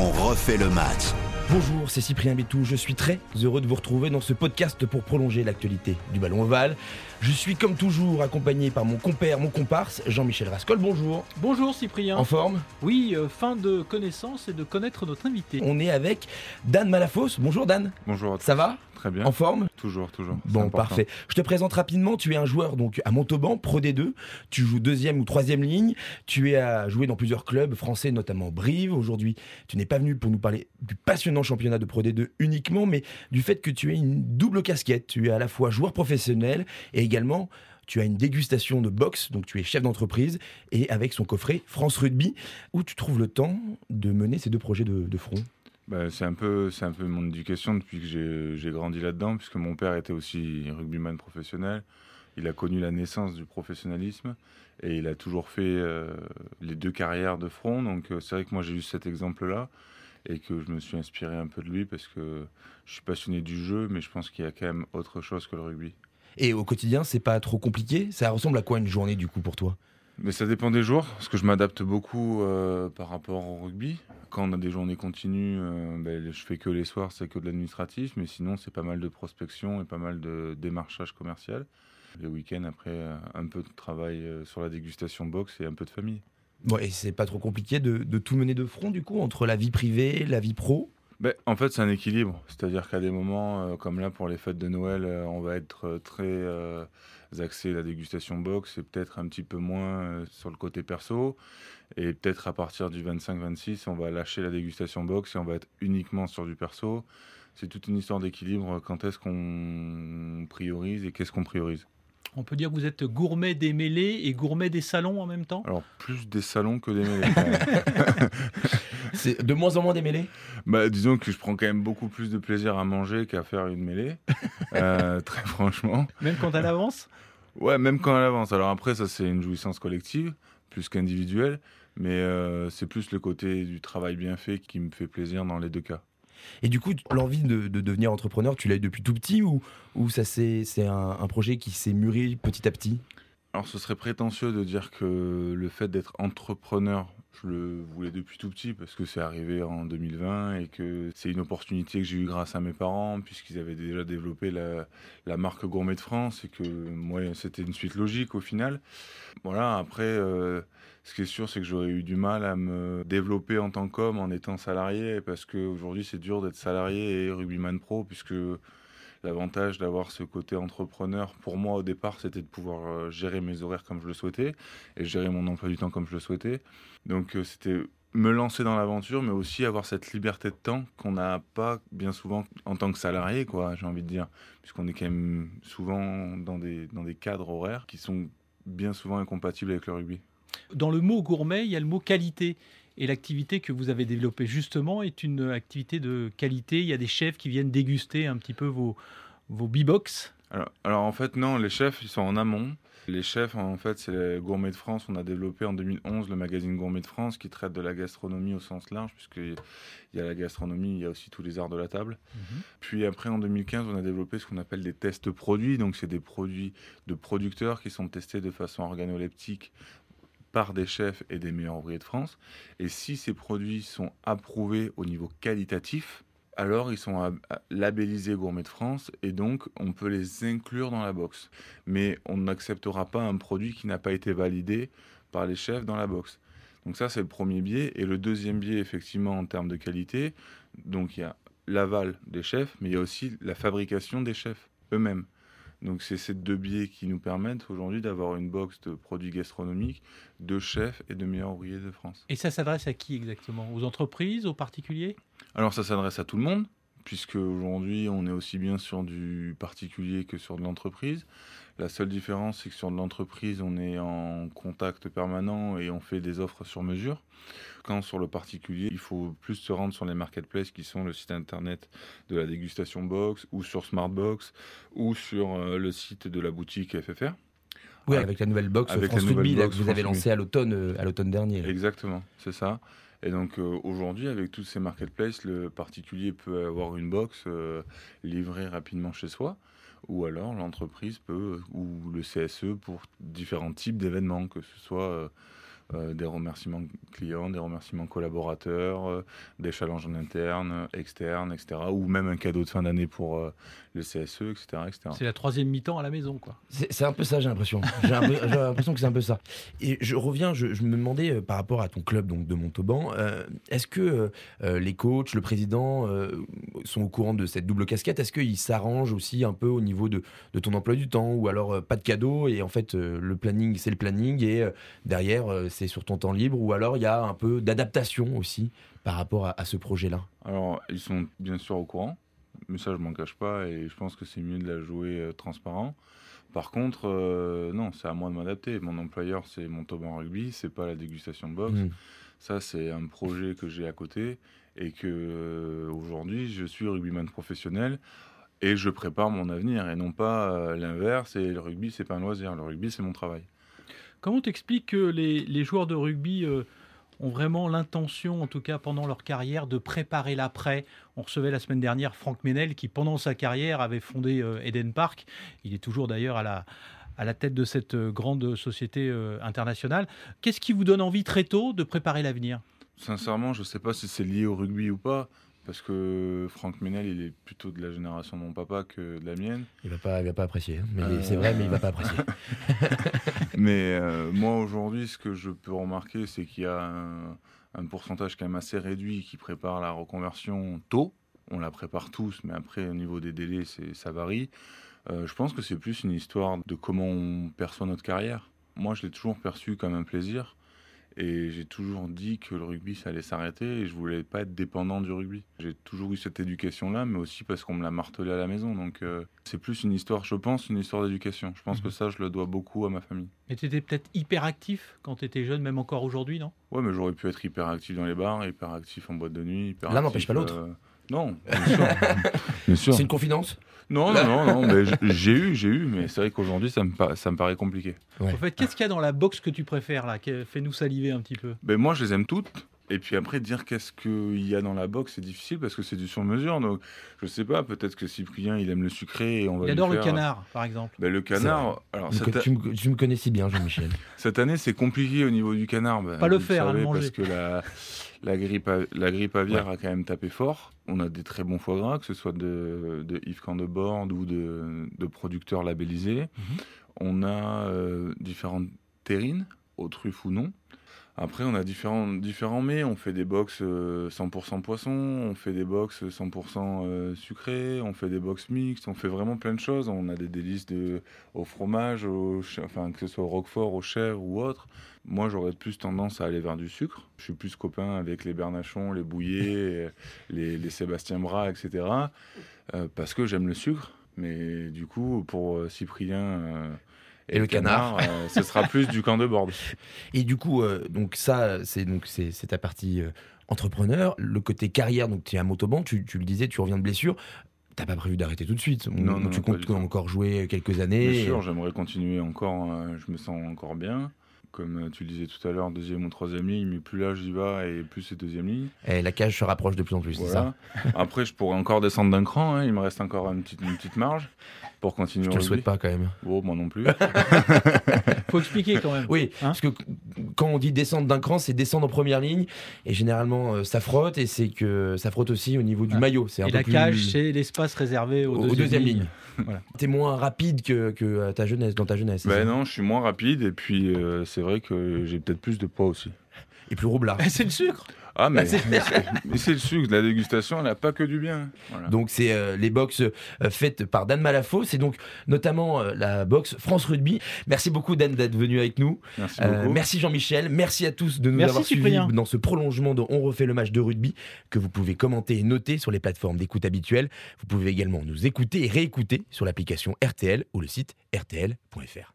on refait le match. Bonjour, c'est Cyprien Bétou. Je suis très heureux de vous retrouver dans ce podcast pour prolonger l'actualité du ballon ovale. Je suis comme toujours accompagné par mon compère, mon comparse, Jean-Michel Rascol. Bonjour. Bonjour Cyprien. En forme? Oui, euh, fin de connaissance et de connaître notre invité. On est avec Dan Malafos. Bonjour Dan. Bonjour. Ça va? Très bien. En forme Toujours, toujours. Bon, important. parfait. Je te présente rapidement. Tu es un joueur donc à Montauban, Pro D2. Tu joues deuxième ou troisième ligne. Tu es à jouer dans plusieurs clubs français, notamment Brive. Aujourd'hui, tu n'es pas venu pour nous parler du passionnant championnat de Pro D2 uniquement, mais du fait que tu es une double casquette. Tu es à la fois joueur professionnel et également tu as une dégustation de boxe, donc tu es chef d'entreprise, et avec son coffret France Rugby, où tu trouves le temps de mener ces deux projets de, de front? Bah, c'est un peu, c'est un peu mon éducation depuis que j'ai, grandi là-dedans, puisque mon père était aussi rugbyman professionnel. Il a connu la naissance du professionnalisme et il a toujours fait euh, les deux carrières de front. Donc euh, c'est vrai que moi j'ai eu cet exemple-là et que je me suis inspiré un peu de lui parce que je suis passionné du jeu, mais je pense qu'il y a quand même autre chose que le rugby. Et au quotidien, c'est pas trop compliqué? Ça ressemble à quoi une journée du coup pour toi? Mais ça dépend des jours, parce que je m'adapte beaucoup euh, par rapport au rugby. Quand on a des journées continues, euh, ben, je fais que les soirs, c'est que de l'administratif, mais sinon c'est pas mal de prospection et pas mal de démarchage commercial. Les week-ends, après, euh, un peu de travail euh, sur la dégustation box et un peu de famille. Bon, et c'est pas trop compliqué de, de tout mener de front du coup, entre la vie privée, la vie pro? Ben, en fait, c'est un équilibre. C'est-à-dire qu'à des moments, euh, comme là pour les fêtes de Noël, euh, on va être euh, très axé la dégustation box et peut-être un petit peu moins sur le côté perso. Et peut-être à partir du 25-26, on va lâcher la dégustation box et on va être uniquement sur du perso. C'est toute une histoire d'équilibre. Quand est-ce qu'on priorise et qu'est-ce qu'on priorise? On peut dire que vous êtes gourmet des mêlées et gourmet des salons en même temps? Alors, plus des salons que des mêlées. C'est de moins en moins démêlé Bah, disons que je prends quand même beaucoup plus de plaisir à manger qu'à faire une mêlée. Euh, très franchement. Même quand elle avance Ouais, même quand elle avance. Alors après, ça c'est une jouissance collective, plus qu'individuelle, mais euh, c'est plus le côté du travail bien fait qui me fait plaisir dans les deux cas. Et du coup, l'envie de, de devenir entrepreneur, tu l'as eu depuis tout petit ou, ou ça c'est c'est un, un projet qui s'est mûri petit à petit? Alors ce serait prétentieux de dire que le fait d'être entrepreneur, je le voulais depuis tout petit parce que c'est arrivé en 2020 et que c'est une opportunité que j'ai eue grâce à mes parents puisqu'ils avaient déjà développé la, marque Gourmet de France et que moi c'était une suite logique au final. Voilà, après euh, ce qui est sûr c'est que j'aurais eu du mal à me développer en tant qu'homme en étant salarié parce qu'aujourd'hui c'est dur d'être salarié et rugbyman pro puisque L'avantage d'avoir ce côté entrepreneur, pour moi au départ, c'était de pouvoir euh, gérer mes horaires comme je le souhaitais et gérer mon emploi du temps comme je le souhaitais. Donc euh, c'était me lancer dans l'aventure, mais aussi avoir cette liberté de temps qu'on n'a pas bien souvent en tant que salarié, quoi, j'ai envie de dire, puisqu'on est quand même souvent dans des, dans des cadres horaires qui sont bien souvent incompatibles avec le rugby. Dans le mot gourmet, il y a le mot qualité. Et l'activité que vous avez développée justement est une activité de qualité. Il y a des chefs qui viennent déguster un petit peu vos, vos B-box. Alors, alors, en fait, non, les chefs, ils sont en amont. Les chefs, en fait, c'est les Gourmet de France. On a développé en 2011 le magazine Gourmet de France qui traite de la gastronomie au sens large, puisqu'il y a la gastronomie, il y a aussi tous les arts de la table. Puis après, en 2015, on a développé ce qu'on appelle des tests produits. Donc, c'est des produits de producteurs qui sont testés de façon organoleptique par des chefs et des meilleurs ouvriers de France. Et si ces produits sont approuvés au niveau qualitatif, alors ils sont à- labellisés Gourmet de France et donc on peut les inclure dans la box. Mais on n'acceptera pas un produit qui n'a pas été validé par les chefs dans la box. Donc ça c'est le premier biais. Et le deuxième biais effectivement en termes de qualité, donc il y a l'aval des chefs, mais il y a aussi la fabrication des chefs eux-mêmes. Donc c'est ces deux biais qui nous permettent aujourd'hui d'avoir une box de produits gastronomiques, de chefs et de meilleurs ouvriers de France. Et ça s'adresse à qui exactement? Aux entreprises, aux particuliers? Alors ça s'adresse à tout le monde, puisque aujourd'hui on est aussi bien sur du particulier que sur de l'entreprise. La seule différence, c'est que sur de l'entreprise, on est en contact permanent et on fait des offres sur mesure. Quand sur le particulier, il faut plus se rendre sur les marketplaces qui sont le site internet de la dégustation box ou sur Smartbox ou sur euh, le site de la boutique FFR. Oui, Avec- avec la nouvelle box France box que vous avez lancée à l'automne euh, à l'automne dernier. Exactement, c'est ça. Et donc euh, aujourd'hui, avec tous ces marketplaces, le particulier peut avoir une box euh, livrée rapidement chez soi, ou alors l'entreprise peut, ou le CSE pour différents types d'événements, que ce soit euh, euh, des remerciements clients, des remerciements collaborateurs, euh, des challenges en interne, externes, etc. Ou même un cadeau de fin d'année pour euh, le CSE, etc. etc. C'est la troisième mi-temps à la maison, quoi. C'est c'est un peu ça, j'ai l'impression. J'ai l'impression que c'est un peu ça. Et je reviens, je, je me demandais euh, par rapport à ton club donc de Montauban, euh, est-ce que euh, euh, les coachs, le président euh, sont au courant de cette double casquette? Est-ce qu'ils s'arrangent aussi un peu au niveau de, de ton emploi du temps? Ou alors euh, pas de cadeau et en fait euh, le planning c'est le planning et euh, derrière euh, c'est sur ton temps libre Ou alors il y a un peu d'adaptation aussi par rapport à, à ce projet-là Alors, ils sont bien sûr au courant, mais ça, je m'en cache pas et je pense que c'est mieux de la jouer euh, transparent. Par contre, euh, non, c'est à moi de m'adapter. Mon employeur, c'est Montauban Rugby, c'est pas la dégustation de boxe. Mm. Ça, c'est un projet que j'ai à côté et que euh, aujourd'hui, je suis rugbyman professionnel et je prépare mon avenir et non pas l'inverse. Et le rugby, c'est pas un loisir. Le rugby, c'est mon travail. Comment t'expliques que les, joueurs de rugby euh, ont vraiment l'intention, en tout cas pendant leur carrière, de préparer l'après? On recevait la semaine dernière Franck Ménel qui, pendant sa carrière, avait fondé euh, Eden Park. Il est toujours d'ailleurs à la, à la tête de cette euh, grande société internationale. Qu'est-ce qui vous donne envie très tôt de préparer l'avenir? Sincèrement, je sais pas si c'est lié au rugby ou pas. Parce que Franck Ménel, il est plutôt de la génération de mon papa que de la mienne. Il va pas, il va pas apprécier. hein. Mais Euh. c'est vrai, mais il va pas apprécier. Mais euh, moi, aujourd'hui, ce que je peux remarquer, c'est qu'il y a un, un pourcentage quand même assez réduit qui prépare la reconversion tôt. On la prépare tous, mais après, au niveau des délais, c'est- ça varie. Euh, je pense que c'est plus une histoire de comment on perçoit notre carrière. Moi, je l'ai toujours perçu comme un plaisir. Et j'ai toujours dit que le rugby, ça allait s'arrêter et je voulais pas être dépendant du rugby. J'ai toujours eu cette éducation-là, mais aussi parce qu'on me l'a martelé à la maison. Donc, euh, c'est plus une histoire, je pense, une histoire d'éducation. Je pense que ça, je le dois beaucoup à ma famille. Mais tu étais peut-être hyper actif quand tu étais jeune, même encore aujourd'hui, non? Ouais, mais j'aurais pu être hyper actif dans les bars, hyper actif en boîte de nuit. hyper L'un n'empêche pas l'autre. euh, Non, bien sûr. bien sûr. C'est une confidence? Non, non, non, non, mais j'ai eu, j'ai eu, mais c'est vrai qu'aujourd'hui, ça me, pa- ça me paraît compliqué. Ouais. En fait, qu'est-ce qu'il y a dans la boxe que tu préfères là? Que- Fais-nous saliver un petit peu. Ben, moi, je les aime toutes. Et puis après, dire qu'est-ce qu'il y a dans la boxe, c'est difficile parce que c'est du sur-mesure. Donc, je sais pas, peut-être que Cyprien, il aime le sucré et on va Il lui adore le canard, par exemple. Ben, le canard, alors Tu me cette, tu, me, tu me connais si bien, Jean-Michel. cette année, c'est compliqué au niveau du canard. Ben, Pas le faire, hein, le savez, manger. Parce que la, la, grippe, la grippe aviaire a quand même tapé fort. On a des très bons foie gras, que ce soit de, de Yves Candebord ou de, de producteurs labellisés. Mhm. On a euh, différentes terrines, aux truffes ou non. Après, on a différents, différents mets. On fait des box euh, 100% poisson, on fait des box 100% euh, sucré, on fait des box mixtes, on fait vraiment plein de choses. On a des délices de, au fromage, au, enfin, que ce soit au roquefort, au chèvre ou autre. Moi, j'aurais plus tendance à aller vers du sucre. Je suis plus copain avec les Bernachons, les Bouillés, les, les Sébastien Bras, etc. euh, parce que j'aime le sucre. Mais du coup, pour euh, Cyprien Et le canard. euh, ce sera plus du camp de borde. Et du coup, euh, donc ça, c'est donc c'est ta partie euh, entrepreneur. Le côté carrière, donc tu es à Motoban, tu, tu le disais, tu reviens de blessure. T'as pas prévu d'arrêter tout de suite. Non, tu non, comptes encore jouer quelques années. Bien sûr, j'aimerais continuer encore. euh, je me sens encore bien. Comme euh, tu le disais tout à l'heure, deuxième ou troisième ligne, mais plus là j'y vais et plus c'est deuxième ligne. Et la cage se rapproche de plus en plus, c'est ça? Voilà. Après, je pourrais encore descendre d'un cran. hein, Il me reste encore une petite, une petite marge pour continuer. Je te le souhaite pas quand même. Bon, moi non plus. faut expliquer quand même. Oui, Hein parce que quand on dit descendre d'un cran, c'est descendre en première ligne. Et généralement, euh, ça frotte et c'est que ça frotte aussi au niveau du Ah. maillot. C'est un Et peu la plus- cage, c'est l'espace réservé aux au- deuxième, aux deuxième lignes. ligne. Voilà. T'es moins rapide que, que à ta jeunesse, dans ta jeunesse. ben non, je suis moins rapide et puis euh, c'est vrai que j'ai peut-être plus de poids aussi. Et plus roublard. C'est le sucre. Ah, mais, Bah, c'est- mais c'est mais c'est le sucre. La dégustation, elle n'a pas que du bien. Voilà. Donc c'est euh, les box euh, faites par Dan Malafo. C'est donc notamment euh, la box France Rugby. Merci beaucoup Dan d'être venu avec nous. Merci Euh, merci Jean-Michel. Merci à tous de nous Merci, avoir Cyprien. suivis dans ce prolongement de On refait le match de rugby que vous pouvez commenter et noter sur les plateformes d'écoute habituelles. Vous pouvez également nous écouter et réécouter sur l'application RTL ou le site rtl.fr.